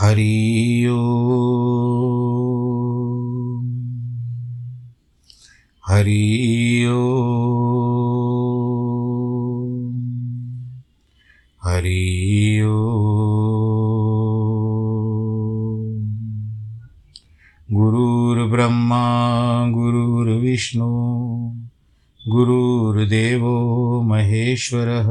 हरि हरि हरि गुरुर्ब्रह्मा गुरुर्विष्णु गुरुर्देवो महेश्वरः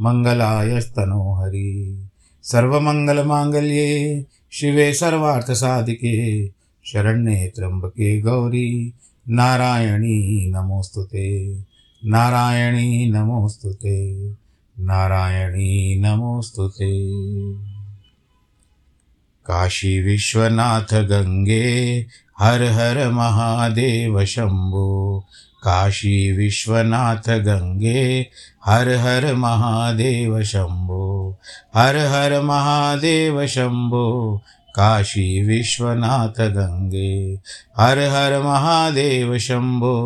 मङ्गलायस्तनोहरि। सर्वमङ्गलमाङ्गल्ये शिवे सर्वार्थसाधिके, शरण्ये त्र्यम्बके गौरी। नारायणी नमोऽस्तु नारायणी नमोऽस्तु नारायणी नमोऽस्तु काशी विश्वनाथ गङ्गे हर हर महादेव शम्भो काशी विश्वनाथ गङ्गे हर हर महादेव शम्भो हर हर महादेव शम्भो काशी विश्वनाथ गङ्गे हर हर महादेव शम्भो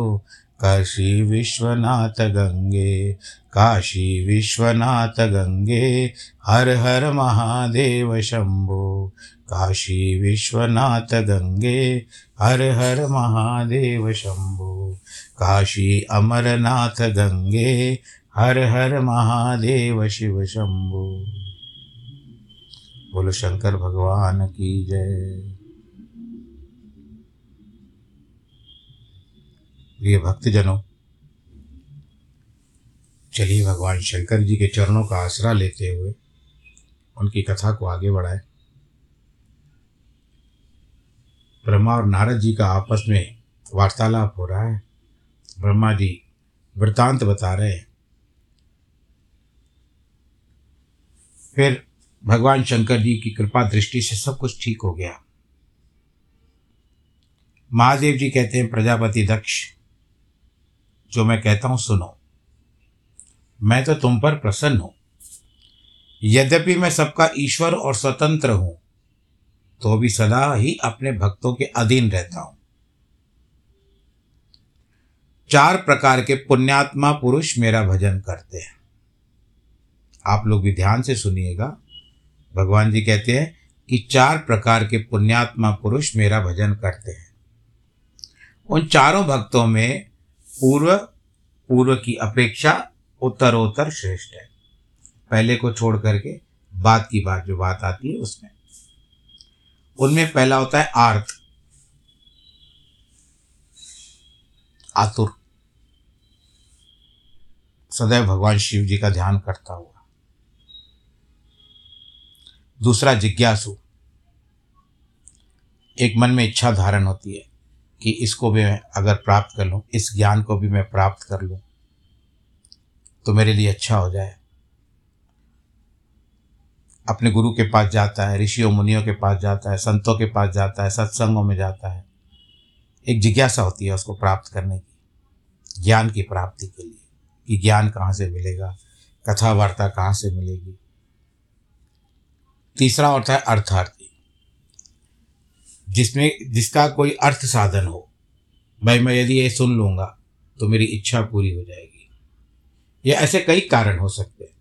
काशी विश्वनाथ गङ्गे काशी विश्वनाथ गङ्गे हर हर महादेव शम्भो काशी विश्वनाथ गङ्गे हर हर महादेव शम्भो काशी अमरनाथ गङ्गे हर हर महादेव शिव शम्भो बोलो, शंकर भगवान की जय। प्रिय भक्तजनों, चलिए भगवान शंकर जी के चरणों का आसरा लेते हुए उनकी कथा को आगे बढ़ाएँ। ब्रह्मा और नारद जी का आपस में वार्तालाप हो रहा है। ब्रह्मा जी वृतांत बता रहे हैं। फिर भगवान शंकर जी की कृपा दृष्टि से सब कुछ ठीक हो गया। महादेव जी कहते हैं, प्रजापति दक्ष, जो मैं कहता हूँ सुनो। मैं तो तुम पर प्रसन्न हूँ। यद्यपि मैं सबका ईश्वर और स्वतंत्र हूँ तो भी सदा ही अपने भक्तों के अधीन रहता हूँ। चार प्रकार के पुण्यात्मा पुरुष मेरा भजन करते हैं। आप लोग भी ध्यान से सुनिएगा। भगवान जी कहते हैं कि चार प्रकार के पुण्यात्मा पुरुष मेरा भजन करते हैं। उन चारों भक्तों में पूर्व पूर्व की अपेक्षा उत्तरोत्तर श्रेष्ठ है। पहले को छोड़ करके बाद की बात, जो बात आती है उसमें। उनमें पहला होता है आर्त। आतुर। सदैव भगवान शिव जी का ध्यान करता हुआ। दूसरा जिज्ञासु। एक मन में इच्छा धारण होती है कि इसको भी मैं अगर प्राप्त कर लूँ, इस ज्ञान को भी मैं प्राप्त कर लूँ तो मेरे लिए अच्छा हो जाए। अपने गुरु के पास जाता है, ऋषियों, मुनियों के पास जाता है, संतों के पास जाता है, सत्संगों में जाता है। एक जिज्ञासा होती है उसको प्राप्त करने की, ज्ञान की प्राप्ति के लिए, कि ज्ञान कहाँ से मिलेगा कथा वार्ता कहाँ से मिलेगी। तीसरा होता है अर्थार्थी। जिसमें, जिसका कोई अर्थ साधन हो, भाई मैं यदि ये सुन लूँगा तो मेरी इच्छा पूरी हो जाएगी। ये ऐसे कई कारण हो सकते हैं।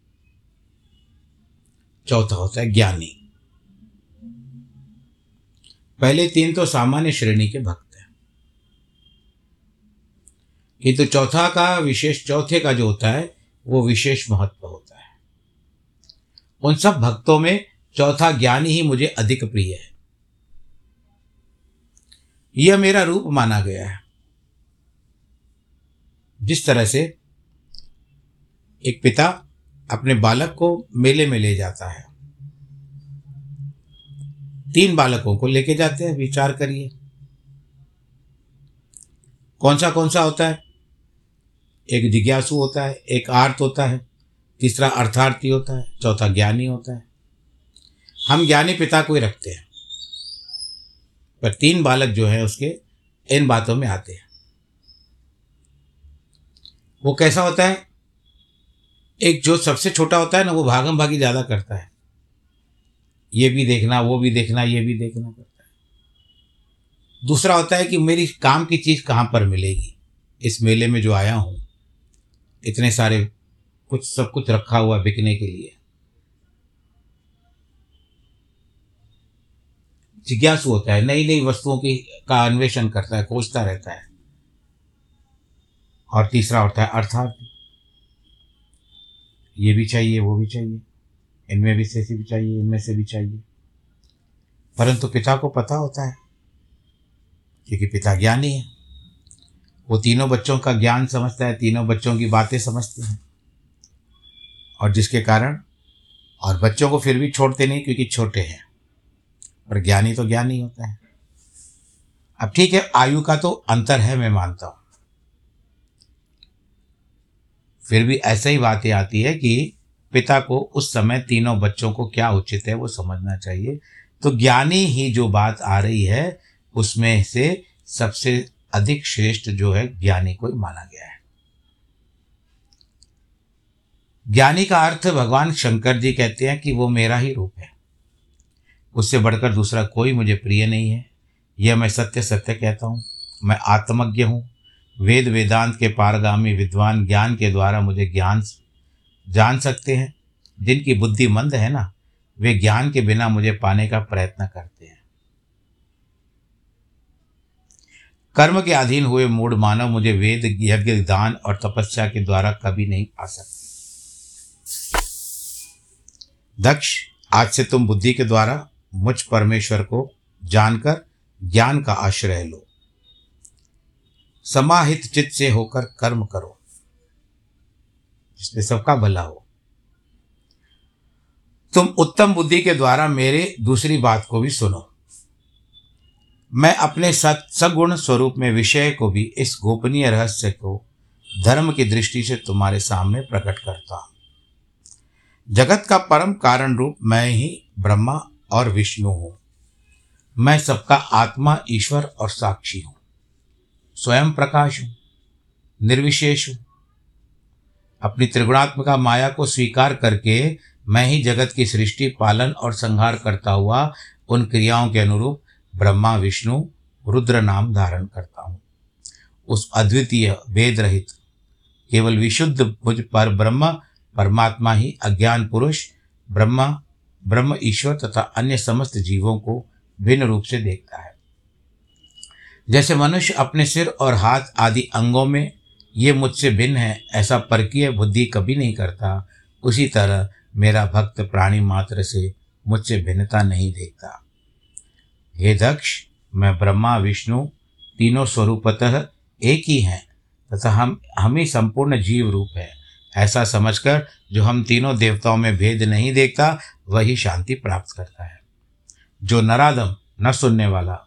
चौथा होता है ज्ञानी। पहले तीन तो सामान्य श्रेणी के भक्त हैं। किंतु तो चौथा का विशेष, चौथे का जो होता है, वो विशेष महत्व होता है। उन सब भक्तों में चौथा ज्ञानी ही मुझे अधिक प्रिय है। यह मेरा रूप माना गया है। जिस तरह से एक पिता अपने बालक को मेले में ले जाता है। तीन बालकों को लेके जाते हैं, विचार करिए। कौन सा कौन सा होता है? एक जिज्ञासु होता है, एक आर्थ होता है, तीसरा अर्थार्थी होता है, चौथा ज्ञानी होता है। हम ज्ञानी पिता को ही रखते हैं, पर तीन बालक जो है उसके इन बातों में आते हैं। वो कैसा होता है? एक जो सबसे छोटा होता है ना, वो भागम भागी ज़्यादा करता है। ये भी देखना, वो भी देखना, ये भी देखना करता है। दूसरा होता है कि मेरी काम की चीज़ कहाँ पर मिलेगी? इस मेले में जो आया हूँ, इतने सारे कुछ, सब कुछ रखा हुआ बिकने के लिए। जिज्ञासु होता है नई नई वस्तुओं की, का अन्वेषण करता है, खोजता रहता है। और तीसरा होता है अर्थात ये भी चाहिए, वो भी चाहिए, इनमें भी से भी चाहिए, इनमें से भी चाहिए। परंतु पिता को पता होता है, क्योंकि पिता ज्ञानी है। वो तीनों बच्चों का ज्ञान समझता है, तीनों बच्चों की बातें समझते हैं। और जिसके कारण, और बच्चों को फिर भी छोड़ते नहीं, क्योंकि छोटे हैं। पर ज्ञानी तो ज्ञानी होता है। अब ठीक है, आयु का तो अंतर है, मैं मानता हूँ। फिर भी ऐसे ही बातें आती है कि पिता को उस समय तीनों बच्चों को क्या उचित है वो समझना चाहिए। तो ज्ञानी ही जो बात आ रही है, उसमें से सबसे अधिक श्रेष्ठ जो है ज्ञानी को ही माना गया है। ज्ञानी का अर्थ भगवान शंकर जी कहते हैं कि वो मेरा ही रूप है। उससे बढ़कर दूसरा कोई मुझे प्रिय नहीं है। यह मैं सत्य सत्य कहता हूँ। मैं आत्मज्ञ हूँ। वेद वेदांत के पारगामी विद्वान ज्ञान के द्वारा मुझे ज्ञान जान सकते हैं। जिनकी बुद्धि मंद है ना, वे ज्ञान के बिना मुझे पाने का प्रयत्न करते हैं। कर्म के अधीन हुए मूड मानव मुझे वेद, यज्ञ, दान और तपस्या के द्वारा कभी नहीं पा सकते। दक्ष, आज से तुम बुद्धि के द्वारा मुझ परमेश्वर को जानकर ज्ञान का आश्रय लो। समाहित चित्त से होकर कर्म करो। जिसमें सबका भला हो। तुम उत्तम बुद्धि के द्वारा मेरे दूसरी बात को भी सुनो। मैं अपने सत, सगुण स्वरूप में विषय को भी इस गोपनीय रहस्य को, धर्म की दृष्टि से तुम्हारे सामने प्रकट करता हूँ। जगत का परम कारण रूप मैं ही ब्रह्मा और विष्णु हूँ। मैं सबका आत्मा, ईश्वर और साक्षी हूँ। स्वयं प्रकाश हूँ, निर्विशेष हूँ। अपनी त्रिगुणात्मक माया को स्वीकार करके मैं ही जगत की सृष्टि, पालन और संहार करता हुआ उन क्रियाओं के अनुरूप ब्रह्मा, विष्णु, रुद्र नाम धारण करता हूँ। उस अद्वितीय वेद रहित केवल विशुद्ध मुझ पर ब्रह्म, परमात्मा ही अज्ञान पुरुष, ब्रह्मा, ब्रह्म ईश्वर तथा अन्य समस्त जीवों को भिन्न रूप से देखता है। जैसे मनुष्य अपने सिर और हाथ आदि अंगों में ये मुझसे भिन्न है, ऐसा परकीय बुद्धि कभी नहीं करता। उसी तरह मेरा भक्त प्राणी मात्र से मुझसे भिन्नता नहीं देखता। हे दक्ष, मैं ब्रह्मा, विष्णु तीनों स्वरूपतः एक ही हैं, तथा हम हम ही संपूर्ण जीव रूप है। ऐसा समझकर जो हम तीनों देवताओं में भेद नहीं देखता, वही शांति प्राप्त करता है। जो नरादम न सुनने वाला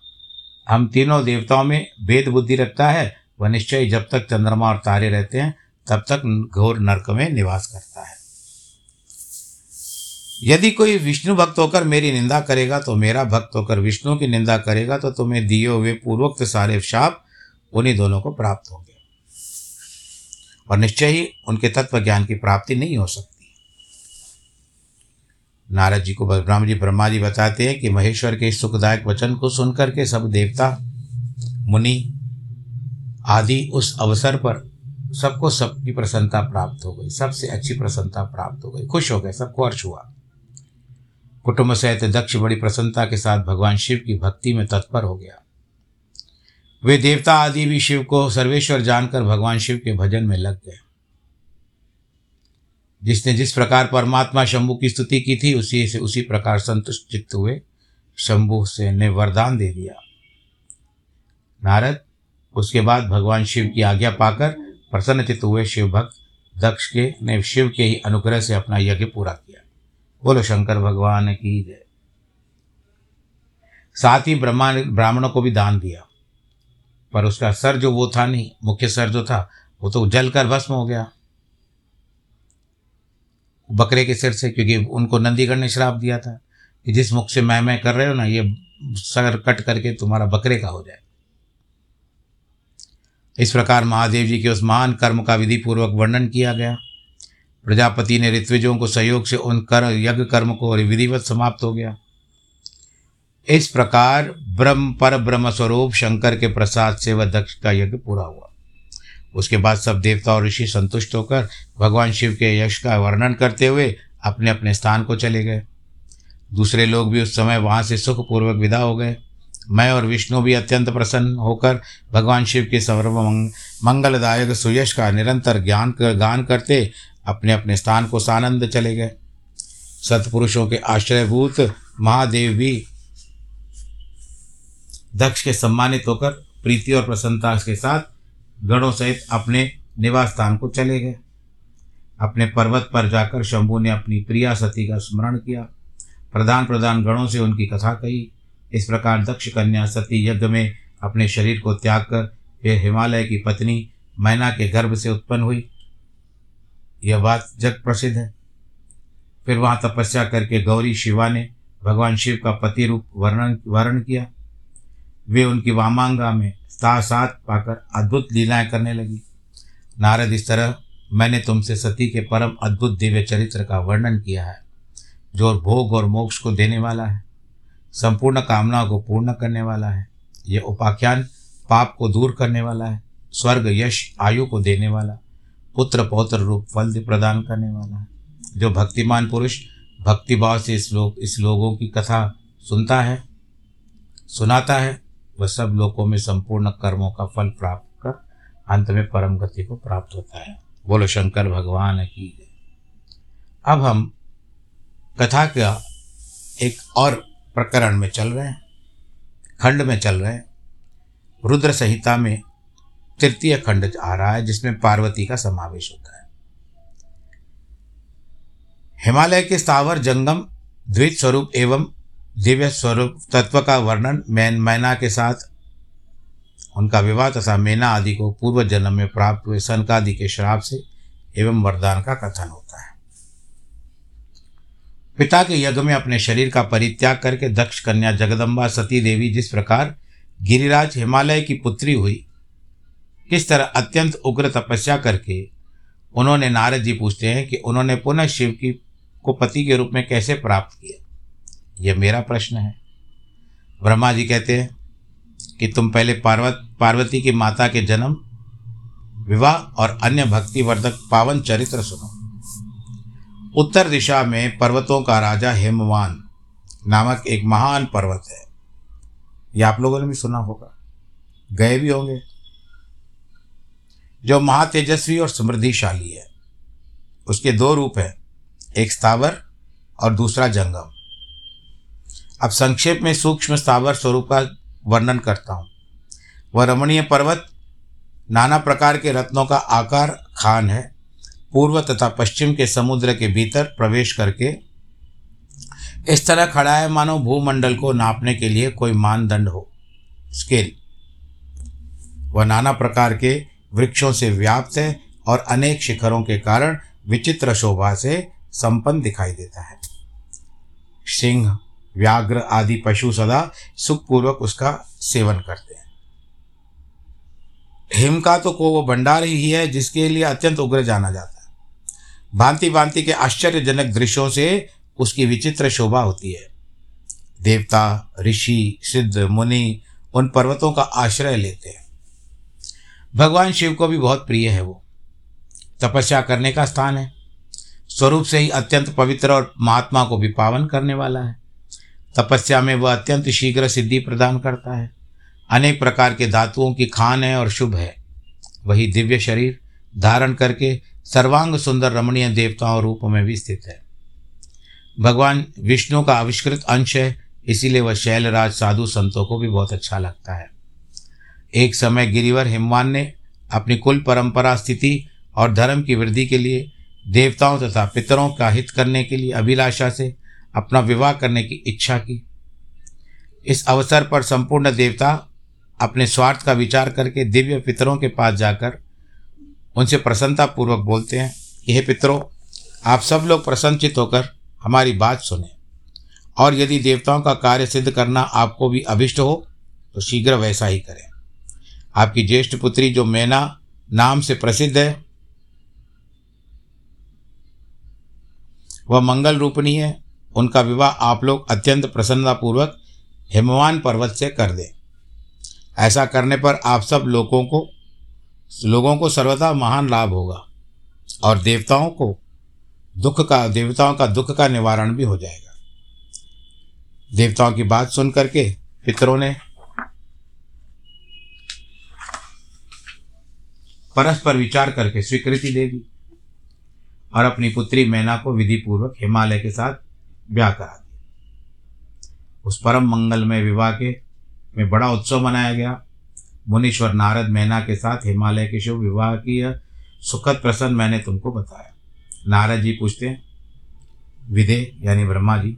हम तीनों देवताओं में भेद बुद्धि रखता है, वह निश्चय जब तक चंद्रमा और तारे रहते हैं, तब तक घोर नरक में निवास करता है। यदि कोई विष्णु भक्त होकर मेरी निंदा करेगा तो मेरा भक्त होकर विष्णु की निंदा करेगा तो तुम्हें दिए हुए पूर्वोक्त सारे शाप उन्हीं दोनों को प्राप्त होंगे। और निश्चय ही उनके तत्व ज्ञान की प्राप्ति नहीं हो सकती। नारद जी को ब्रह्म जी, ब्रह्मा जी बताते हैं कि महेश्वर के सुखदायक वचन को सुनकर के सब देवता, मुनि आदि उस अवसर पर सबको सबकी प्रसन्नता प्राप्त हो गई, सबसे अच्छी प्रसन्नता प्राप्त हो गई, खुश हो गए, सबको हर्ष हुआ। कुटुंब सहित दक्ष बड़ी प्रसन्नता के साथ भगवान शिव की भक्ति में तत्पर हो गया। वे देवता आदि भी शिव को सर्वेश्वर जानकर भगवान शिव के भजन में लग गए। जिसने जिस प्रकार परमात्मा शंभु की स्तुति की थी, उसी से, उसी प्रकार संतुष्ट चित्त हुए, शंभु से ने वरदान दे दिया। नारद, उसके बाद भगवान शिव की आज्ञा पाकर प्रसन्नचित हुए, शिव भक्त दक्ष के, ने शिव के ही अनुग्रह से अपना यज्ञ पूरा किया। बोलो, शंकर भगवान की जय। साथ ही ब्रह्मा ब्राह्मणों को भी दान दिया। पर उसका सर जो वो था नहीं, मुख्य सर जो था, वो तो जलकर भस्म हो गया। बकरे के सिर से, क्योंकि उनको नंदीगढ़ ने श्राप दिया था कि जिस मुख से मैं मैं कर रहे हो ना, ये सर कट करके तुम्हारा बकरे का हो जाए। इस प्रकार महादेव जी के उस महान कर्म का विधि पूर्वक वर्णन किया गया। प्रजापति ने ऋत्विजों को सहयोग से उन कर, यज्ञ कर्म को विधिवत समाप्त हो गया। इस प्रकार ब्रह्म पर ब्रह्म स्वरूप शंकर के प्रसाद से वह दक्ष का यज्ञ पूरा हुआ। उसके बाद सब देवता और ऋषि संतुष्ट होकर भगवान शिव के यश का वर्णन करते हुए अपने अपने स्थान को चले गए। दूसरे लोग भी उस समय वहाँ से सुखपूर्वक विदा हो गए। मैं और विष्णु भी अत्यंत प्रसन्न होकर भगवान शिव के सर्व मंगलदायक सुयश का निरंतर ज्ञान कर, गान करते अपने अपने स्थान को सानंद चले गए। सत्पुरुषों के आश्रयभूत महादेव भी दक्ष के सम्मानित होकर प्रीति और प्रसन्नता के साथ गणों सहित अपने निवास स्थान को चले गए। अपने पर्वत पर जाकर शंभु ने अपनी प्रिया सती का स्मरण किया। प्रधान प्रधान गणों से उनकी कथा कही। इस प्रकार दक्ष कन्या सती यज्ञ में अपने शरीर को त्याग कर फिर हिमालय की पत्नी मैना के गर्भ से उत्पन्न हुई। यह बात जग प्रसिद्ध है। फिर वहाँ तपस्या करके गौरी शिवा ने भगवान शिव का पति रूप वर्णन, वर्ण किया। वे उनकी वामांगा में साथ पाकर अद्भुत लीलाएँ करने लगी। नारद, इस तरह मैंने तुमसे सती के परम अद्भुत दिव्य चरित्र का वर्णन किया है, जो भोग और मोक्ष को देने वाला है, संपूर्ण कामनाओं को पूर्ण करने वाला है यह उपाख्यान पाप को दूर करने वाला है, स्वर्ग, यश, आयु को देने वाला, पुत्र, पौत्र रूप फल प्रदान करने वाला है, जो भक्तिमान पुरुष भक्तिभाव से इस लोग इस लोगों की कथा सुनता है, सुनाता है वह सब लोगों में संपूर्ण कर्मों का फल प्राप्त कर अंत में परम गति को प्राप्त होता है। बोलो, शंकर भगवान की अब हम कथा का एक और प्रकरण में चल रहे हैं, खंड में चल रहे हैं। रुद्र संहिता में तृतीय खंड आ रहा है, जिसमें पार्वती का समावेश होता है। हिमालय के स्थावर जंगम द्वित स्वरूप एवं दिव्य स्वरूप तत्व का वर्णन मैन, मैना के साथ, उनका विवाह तथा मैना आदि को पूर्व जन्म में प्राप्त हुए सनकादि के श्राप से एवं वरदान का कथन होता है। पिता के यज्ञ में अपने शरीर का परित्याग करके दक्ष कन्या जगदम्बा सती देवी जिस प्रकार गिरिराज हिमालय की पुत्री हुई, किस तरह अत्यंत उग्र तपस्या करके उन्होंने नारद जी पूछते हैं कि उन्होंने पुनः शिव की को पति के रूप में कैसे प्राप्त किया? यह मेरा प्रश्न है। ब्रह्मा जी कहते हैं कि तुम पहले पार्वत, पार्वती की माता के जन्म, विवाह और अन्य भक्तिवर्धक पावन चरित्र सुनो। उत्तर दिशा में पर्वतों का राजा हेमवान नामक एक महान पर्वत है। यह आप लोगों ने भी सुना होगा। गए भी होंगे। जो महातेजस्वी और समृद्धिशाली है, उसके दो रूप हैं, एक स्थावर और दूसरा जंगम। अब संक्षेप में सूक्ष्म स्थावर स्वरूप का वर्णन करता हूँ। वह रमणीय पर्वत, नाना प्रकार के रत्नों का आकार, खान है। पूर्व तथा पश्चिम के समुद्र के भीतर प्रवेश करके इस तरह खड़ा है मानो भूमंडल को नापने के लिए कोई मानदंड हो। स्केल। वह नाना प्रकार के वृक्षों से व्याप्त है और अनेक शिखरों के कारण विचित्र शोभा से संपन्न दिखाई देता है। सिंह। व्याघ्र आदि पशु सदा सुखपूर्वक उसका सेवन करते हैं। हिम का तो को वो भंडार ही है जिसके लिए अत्यंत उग्र जाना जाता है। भांति भांति के आश्चर्यजनक दृश्यों से उसकी विचित्र शोभा होती है। देवता, ऋषि, सिद्ध, मुनि उन पर्वतों का आश्रय लेते हैं। भगवान शिव को भी बहुत प्रिय है वो। तपस्या करने का स्थान है। स्वरूप से ही अत्यंत पवित्र और महात्मा को भी पावन करने वाला है। तपस्या में वह अत्यंत शीघ्र सिद्धि प्रदान करता है। अनेक प्रकार के धातुओं की खान है और शुभ है। वही दिव्य शरीर धारण करके सर्वांग सुंदर रमणीय देवताओं रूप में भी स्थित है। भगवान विष्णु का आविष्कृत अंश है, इसीलिए वह शैलराज साधु संतों को भी बहुत अच्छा लगता है। एक समय गिरिवर हिमवान ने अपनी कुल परंपरा, स्थिति और धर्म की वृद्धि के लिए देवताओं तथा पितरों का हित करने के लिए अभिलाषा से अपना विवाह करने की इच्छा की। इस अवसर पर संपूर्ण देवता अपने स्वार्थ का विचार करके दिव्य पितरों के पास जाकर उनसे प्रसन्नतापूर्वक बोलते हैं कि हे पितरों, आप सब लोग प्रसन्नचित होकर हमारी बात सुने। और यदि देवताओं का कार्य सिद्ध करना आपको भी अभिष्ट हो तो शीघ्र वैसा ही करें। आपकी ज्येष्ठ पुत्री जो मैना नाम से प्रसिद्ध है, वह मंगल रूपणी है उनका विवाह आप लोग अत्यंत प्रसन्नतापूर्वक हिमवान पर्वत से कर दें। ऐसा करने पर आप सब लोगों को लोगों को सर्वदा महान लाभ होगा और देवताओं को दुख का, देवताओं का दुख का निवारण भी हो जाएगा। देवताओं की बात सुन करके पितरों ने परस्पर विचार करके स्वीकृति दे दी और अपनी पुत्री मैना को विधि पूर्वक हिमालय के साथ ब्याह करा दिया। उस परम मंगल में विवाह के में बड़ा उत्सव मनाया गया। मुनीश्वर नारद मैना के साथ हिमालय के शुभ विवाह की यह सुखद प्रसन्न मैंने तुमको बताया। नारद जी पूछते हैं, विदे यानी ब्रह्मा जी,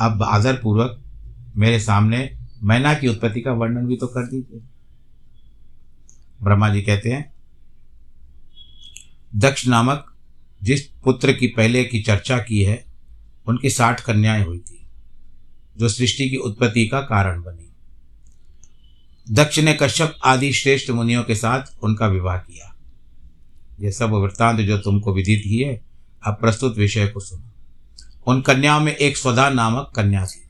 अब आदरपूर्वक मेरे सामने मैना की उत्पत्ति का वर्णन भी तो कर दीजिए। ब्रह्मा जी कहते हैं, दक्ष नामक जिस पुत्र की पहले की चर्चा की है उनकी साठ कन्याएँ हुई थी, जो सृष्टि की उत्पत्ति का कारण बनी। दक्ष ने कश्यप आदि श्रेष्ठ मुनियों के साथ उनका विवाह किया। यह सब वृत्तांत जो तुमको विदित ही है, अब प्रस्तुत विषय को सुनो। उन कन्याओं में एक स्वधा नामक कन्या थी,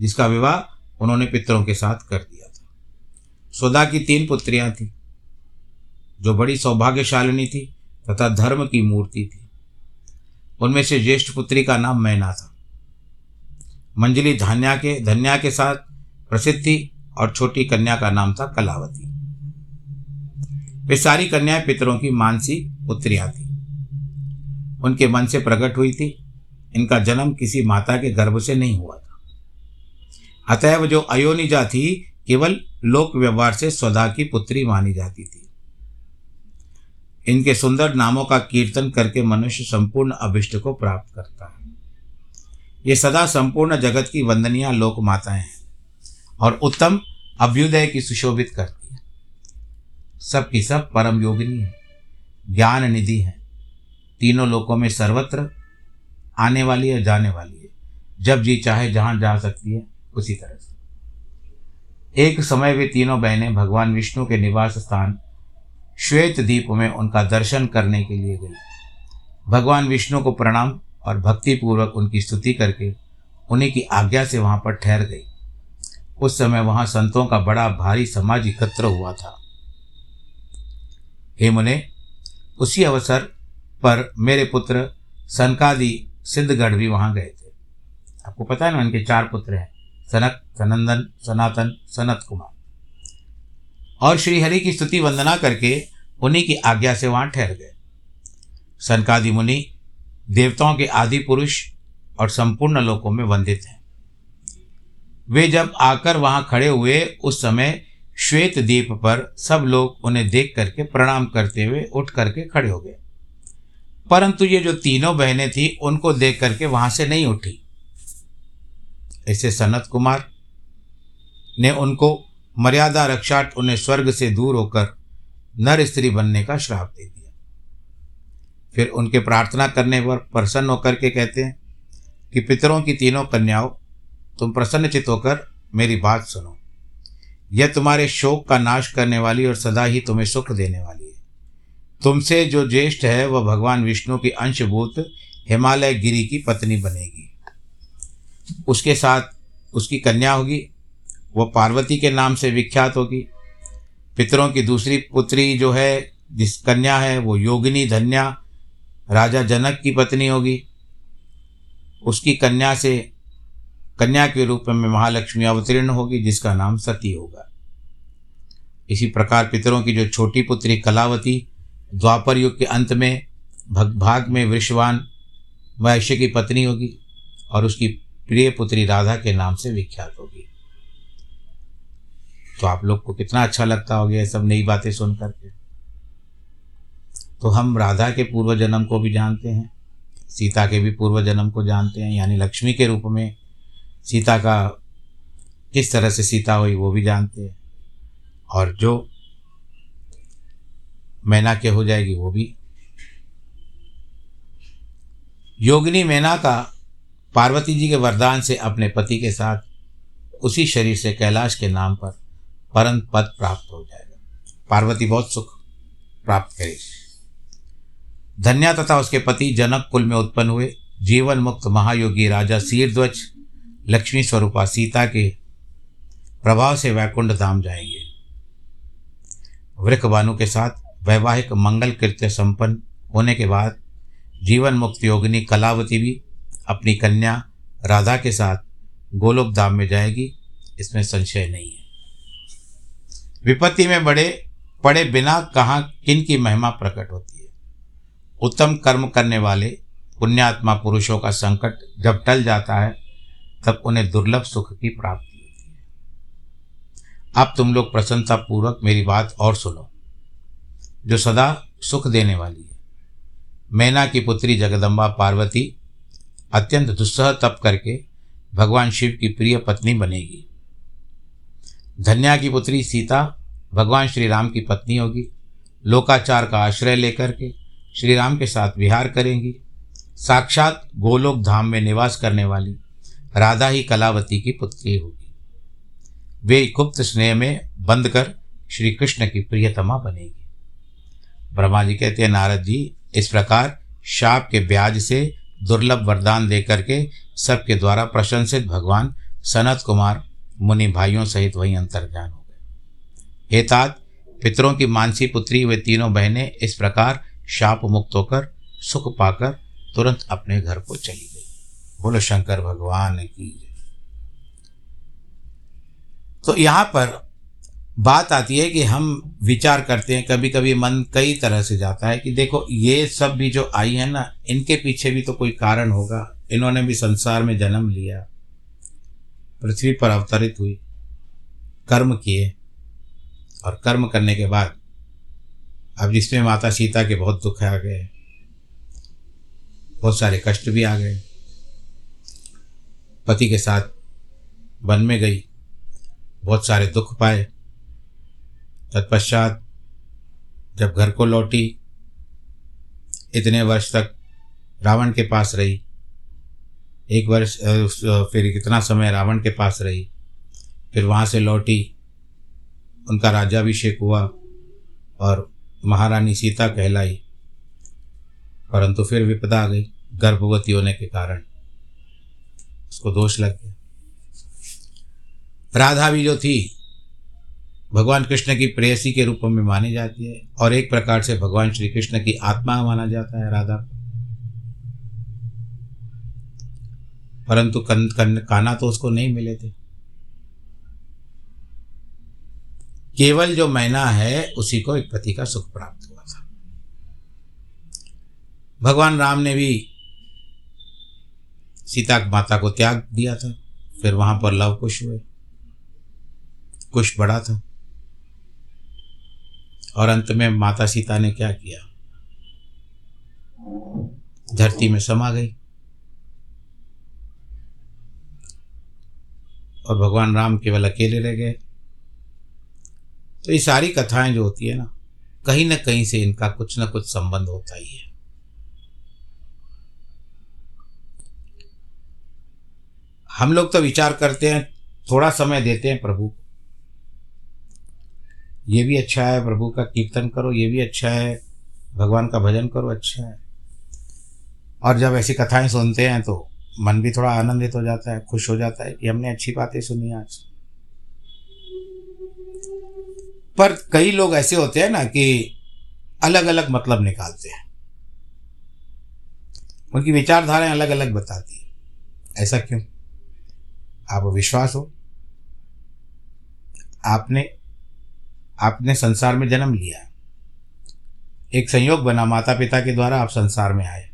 जिसका विवाह उन्होंने पितरों के साथ कर दिया था। स्वधा की तीन पुत्रियाँ थी, जो बड़ी सौभाग्यशालिनी थी तथा धर्म की मूर्ति थी। उनमें से ज्येष्ठ पुत्री का नाम मैना था। मंजली धान्या के, धन्या के साथ प्रसिद्ध और छोटी कन्या का नाम था कलावती। वे सारी कन्याएँ पितरों की मानसी पुत्रियाँ थी। उनके मन से प्रकट हुई थी, इनका जन्म किसी माता के गर्भ से नहीं हुआ था। अतएव जो अयोनिजा थी, केवल लोक व्यवहार से स्वदा की पुत्री मानी जाती थी। इनके सुंदर नामों का कीर्तन करके मनुष्य संपूर्ण अभिष्ट को प्राप्त करता है। ये सदा संपूर्ण जगत की वंदनीय लोक माताएँ हैं और उत्तम अभ्युदय की सुशोभित करती है। सब की सब परम योगिनी है, ज्ञान निधि है। तीनों लोकों में सर्वत्र आने वाली है जाने वाली है। जब जी चाहे जहाँ जा सकती है, उसी तरह से। एक समय वे तीनों बहनें भगवान विष्णु के निवास स्थान श्वेत दीप में उनका दर्शन करने के लिए गई। भगवान विष्णु को प्रणाम और भक्तिपूर्वक उनकी स्तुति करके उन्हीं की आज्ञा से वहाँ पर ठहर गई। उस समय वहाँ संतों का बड़ा भारी समाज एकत्र हुआ था। हे मुने, उसी अवसर पर मेरे पुत्र सनकादि सिद्धगढ़ भी वहाँ गए थे। आपको पता है ना उनके चार पुत्र हैं, सनक, सनंदन, सनातन, सनत कुमार। और श्रीहरि की स्तुति वंदना करके उन्हीं की आज्ञा से वहाँ ठहर गए। सनकादि मुनि, देवताओं के आदि पुरुष और संपूर्ण लोकों में वंदित हैं। वे जब आकर वहाँ खड़े हुए, उस समय श्वेत द्वीप पर सब लोग उन्हें देख करके प्रणाम करते हुए उठ करके खड़े हो गए। परंतु ये जो तीनों बहनें थी, उनको देख करके वहाँ से नहीं उठी। ऐसे सनत कुमार ने उनको मर्यादा रक्षार्थ उन्हें स्वर्ग से दूर होकर नर स्त्री बनने का श्राप दे दिया। फिर उनके प्रार्थना करने पर प्रसन्न होकर के कहते हैं कि पितरों की तीनों कन्याओं, तुम प्रसन्नचित होकर मेरी बात सुनो। यह तुम्हारे शोक का नाश करने वाली और सदा ही तुम्हें सुख देने वाली है। तुमसे जो ज्येष्ठ है, वह भगवान विष्णु की अंशभूत हिमालय गिरी की पत्नी बनेगी। उसके साथ उसकी कन्या होगी वह पार्वती के नाम से विख्यात होगी। पितरों की दूसरी पुत्री जो है, जिस कन्या है, वो योगिनी धन्या, राजा जनक की पत्नी होगी। उसकी कन्या से, कन्या के रूप में महालक्ष्मी अवतीर्ण होगी, जिसका नाम सती होगा। इसी प्रकार पितरों की जो छोटी पुत्री कलावती, द्वापर युग के अंत में, भग, भाग में वृषवान, वैश्य की पत्नी होगी, और उसकी प्रिय पुत्री राधा के नाम से विख्यात होगी। तो आप लोग को कितना अच्छा लगता होगा ये सब नई बातें सुन करके। तो हम राधा के पूर्व जन्म को भी जानते हैं, सीता के भी पूर्व जन्म को जानते हैं, यानी लक्ष्मी के रूप में सीता का किस तरह से सीता हुई वो भी जानते हैं। और जो मैना के हो जाएगी वो भी। योगिनी मैना का पार्वती जी के वरदान से अपने पति के साथ उसी शरीर से कैलाश के नाम पर परम पद प्राप्त हो जाएगा। पार्वती बहुत सुख प्राप्त करेगी। धन्या तथा उसके पति जनक कुल में उत्पन्न हुए जीवन मुक्त महायोगी राजा सीरध्वज, लक्ष्मी स्वरूपा सीता के प्रभाव से वैकुंठ धाम जाएँगे। वृक बानु के साथ वैवाहिक मंगल कृत्य संपन्न होने के बाद जीवन मुक्त योगिनी कलावती भी अपनी कन्या राधा के साथ गोलोक धाम में जाएगी, इसमें संशय नहीं है। विपत्ति में बड़े, पड़े बिना कहाँ, किन की महिमा प्रकट होती है? उत्तम कर्म करने वाले, पुण्यात्मा पुरुषों का संकट जब टल जाता है, तब उन्हें दुर्लभ सुख की प्राप्ति होती है। अब तुम लोग प्रसन्नता पूर्वक मेरी बात और सुनो। जो सदा सुख देने वाली है। मैना की पुत्री जगदम्बा पार्वती अत्यंत दुस्सह तप करके भगवान शिव की प्रिय पत्नी बनेगी। धन्या की पुत्री सीता भगवान श्री राम की पत्नी होगी। लोकाचार का आश्रय लेकर के श्री राम के साथ विहार करेंगी। साक्षात गोलोक धाम में निवास करने वाली राधा ही कलावती की पुत्री होगी। वे गुप्त स्नेह में बंद कर श्री कृष्ण की प्रियतमा बनेगी। ब्रह्मा जी कहते हैं, नारद जी, इस प्रकार शाप के ब्याज से दुर्लभ वरदान दे करके सबके द्वारा प्रशंसित भगवान सनत कुमार मुनि भाइयों सहित वहीं अंतर्ज्ञान हो गए। हे तात पितरों की मानसी पुत्री वे तीनों बहनें इस प्रकार शाप मुक्त होकर, सुख पाकर तुरंत अपने घर को चली गई। बोलो, शंकर भगवान की तो यहाँ पर बात आती है कि हम विचार करते हैं कभी कभी मन कई तरह से जाता है कि देखो, ये सब भी जो आई है ना, इनके पीछे भी तो कोई कारण होगा। इन्होंने भी संसार में जन्म लिया। पृथ्वी पर अवतरित हुई, कर्म किए, और कर्म करने के बाद अब जिसमें माता सीता के बहुत दुख आ गए, बहुत सारे कष्ट भी आ गए, पति के साथ वन में गई, बहुत सारे दुख पाए, तत्पश्चात जब घर को लौटी, इतने वर्ष तक रावण के पास रही एक वर्ष फिर कितना समय रावण के पास रही, फिर वहाँ से लौटी, उनका राज्याभिषेक हुआ और महारानी सीता कहलाई, परंतु फिर विपदा आ गई गर्भवती होने के कारण। उसको दोष लग गया। राधा भी जो थी, भगवान कृष्ण की प्रेयसी के रूप में मानी जाती है और एक प्रकार से भगवान श्री कृष्ण की आत्मा माना जाता है राधा को। परंतु कन, कन, काना तो उसको नहीं मिले थे। केवल जो मैना है उसी को एक पति का सुख प्राप्त हुआ था। भगवान राम ने भी सीता माता को त्याग दिया था फिर वहाँ पर लव कुश हुए। कुश बड़ा था। और अंत में माता सीता ने क्या किया? धरती में समा गई। और भगवान राम केवल अकेले रह गए। तो ये सारी कथाएँ जो होती है ना, कहीं ना कहीं से इनका कुछ ना कुछ संबंध होता ही है। हम लोग तो विचार करते हैं, थोड़ा समय देते हैं प्रभु को। ये भी अच्छा है प्रभु का कीर्तन करो, ये भी अच्छा है, भगवान का भजन करो अच्छा है। और जब ऐसी कथाएँ सुनते हैं तो मन भी थोड़ा आनंदित हो जाता है, खुश हो जाता है कि हमने अच्छी बातें सुनी आज। पर कई लोग ऐसे होते हैं ना कि अलग अलग मतलब निकालते हैं। उनकी विचारधाराएँ अलग अलग बताती है। ऐसा क्यों? आप विश्वास हो। आपने आपने संसार में जन्म लिया एक संयोग बना माता पिता के द्वारा आप संसार में आए।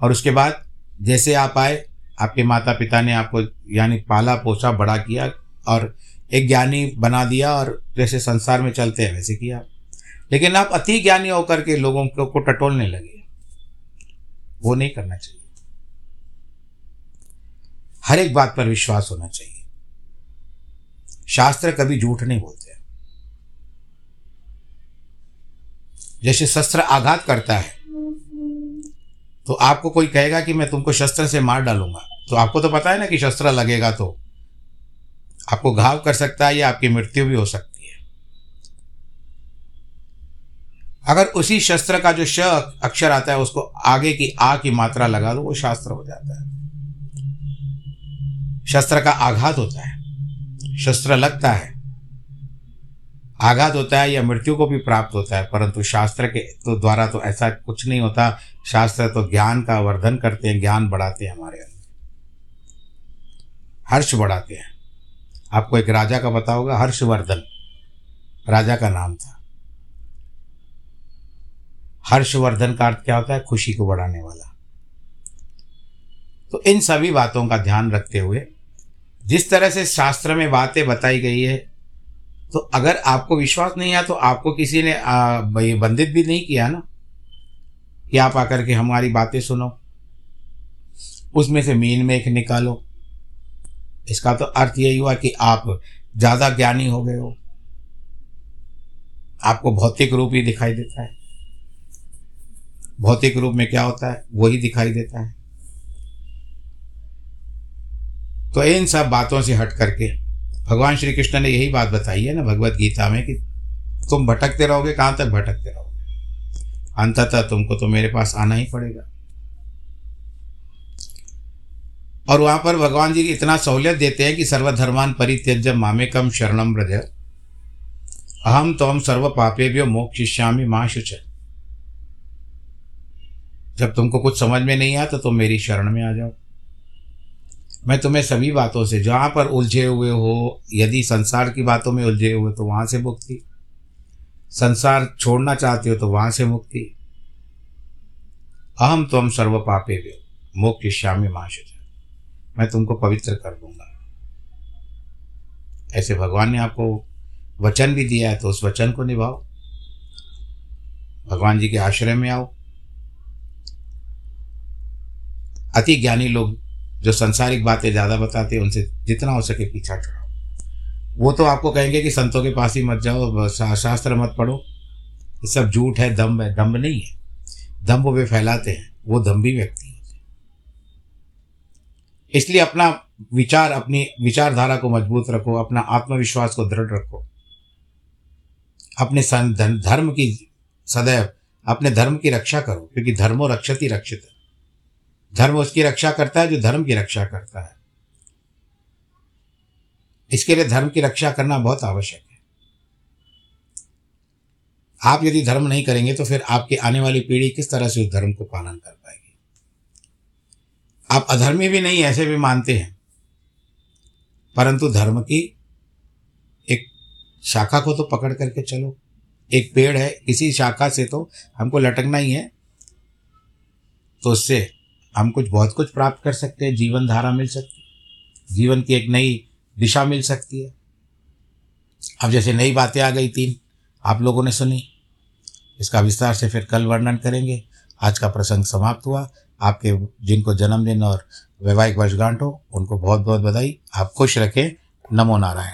और उसके बाद जैसे आप आए, आपके माता पिता ने आपको, यानी पाला पोसा, बड़ा किया और एक ज्ञानी बना दिया और जैसे संसार में चलते हैं वैसे किया। लेकिन आप अति ज्ञानी होकर के लोगों को टटोलने लगे। वो नहीं करना चाहिए। हर एक बात पर विश्वास होना चाहिए। शास्त्र कभी झूठ नहीं बोलते जैसे शस्त्र आघात करता है तो आपको कोई कहेगा कि मैं तुमको शस्त्र से मार डालूँगा? तो आपको तो पता है ना कि शस्त्र लगेगा तो। आपको घाव कर सकता है या आपकी मृत्यु भी हो सकती है। अगर उसी शस्त्र का जो श अक्षर आता है, उसको आगे की आ की मात्रा लगा दो, वो शास्त्र हो जाता है। शस्त्र का आघात होता है। शस्त्र लगता है। आघात होता है या मृत्यु को भी प्राप्त होता है, परंतु शास्त्र के तो द्वारा तो ऐसा कुछ नहीं होता। शास्त्र तो ज्ञान का वर्धन करते हैं, ज्ञान बढ़ाते हैं हमारे अंदर। हर्ष बढ़ाते हैं। आपको एक राजा का पता होगा, हर्षवर्धन। राजा का नाम था। हर्षवर्धन का अर्थ क्या होता है? खुशी को बढ़ाने वाला। तो इन सभी बातों का ध्यान रखते हुए, जिस तरह से शास्त्र में बातें बताई गई है तो अगर आपको विश्वास नहीं आया तो आपको किसी ने बंदित भी नहीं किया ना? कि आप आकर के हमारी बातें सुनो। उसमें से मीन में एक निकालो। इसका तो अर्थ यही हुआ कि आप ज़्यादा ज्ञानी हो गए हो। आपको भौतिक रूप ही दिखाई देता है। भौतिक रूप में क्या होता है? वही दिखाई देता है। तो इन सब बातों से हट करके भगवान श्री कृष्ण ने यही बात बताई है ना भगवत गीता में कि तुम भटकते रहोगे, कहाँ तक भटकते रहोगे? अंततः तुमको तो मेरे पास आना ही पड़ेगा। और वहाँ पर भगवान जी की इतना सहूलियत देते हैं कि सर्वधर्मान परित्यज मामे कम शरणम ब्रज अहम तो हम सर्व भी मोक्षिष्यामी माँ शुच। जब तुमको कुछ समझ में नहीं आया तो तुम मेरी शरण में आ जाओ। मैं तुम्हें सभी बातों से, जहाँ पर उलझे हुए हो, यदि संसार की बातों में उलझे हुए तो वहाँ से मुक्ति। संसार छोड़ना चाहते हो तो वहाँ से मुक्ति। अहम तो हम सर्व पापे व्यो मोक्ष श्यामी माश मैं तुमको पवित्र कर दूँगा। ऐसे भगवान ने आपको वचन भी दिया है तो उस वचन को निभाओ। भगवान जी के आश्रय में आओ। अति ज्ञानी लोग जो संसारिक बातें ज़्यादा बताते हैं, उनसे जितना हो सके पीछा छुड़ाओ वो तो आपको कहेंगे कि संतों के पास ही मत जाओ शास्त्र मत पढ़ो। ये सब झूठ है दम्ब है। दम्ब नहीं है। दम्ब वे फैलाते हैं, वो दम्भी व्यक्ति होते हैं। इसलिए अपना विचार, अपनी विचारधारा को मज़बूत रखो, अपना आत्मविश्वास को दृढ़ रखो। अपने धर्म की सदैव, अपने धर्म की रक्षा करो, क्योंकि धर्मो रक्षत रक्षित है। धर्म उसकी रक्षा करता है जो धर्म की रक्षा करता है। इसके लिए धर्म की रक्षा करना बहुत आवश्यक है। आप यदि धर्म नहीं करेंगे तो फिर आपकी आने वाली पीढ़ी किस तरह से उस धर्म को पालन कर पाएगी? आप अधर्मी भी नहीं, ऐसे भी मानते हैं। परंतु धर्म की एक शाखा को तो पकड़ करके चलो। एक पेड़ है किसी शाखा से तो हमको लटकना ही है। तो उससे हम कुछ बहुत कुछ प्राप्त कर सकते हैं, जीवन धारा मिल सकती है। जीवन की एक नई दिशा मिल सकती है। अब जैसे नई बातें आ गई तीन, आप लोगों ने सुनी। इसका विस्तार से फिर कल वर्णन करेंगे। आज का प्रसंग समाप्त हुआ। आपके जिनको जन्मदिन और वैवाहिक वर्षगांठ हो, उनको बहुत बहुत बधाई। आप खुश रखें। नमो नारायण।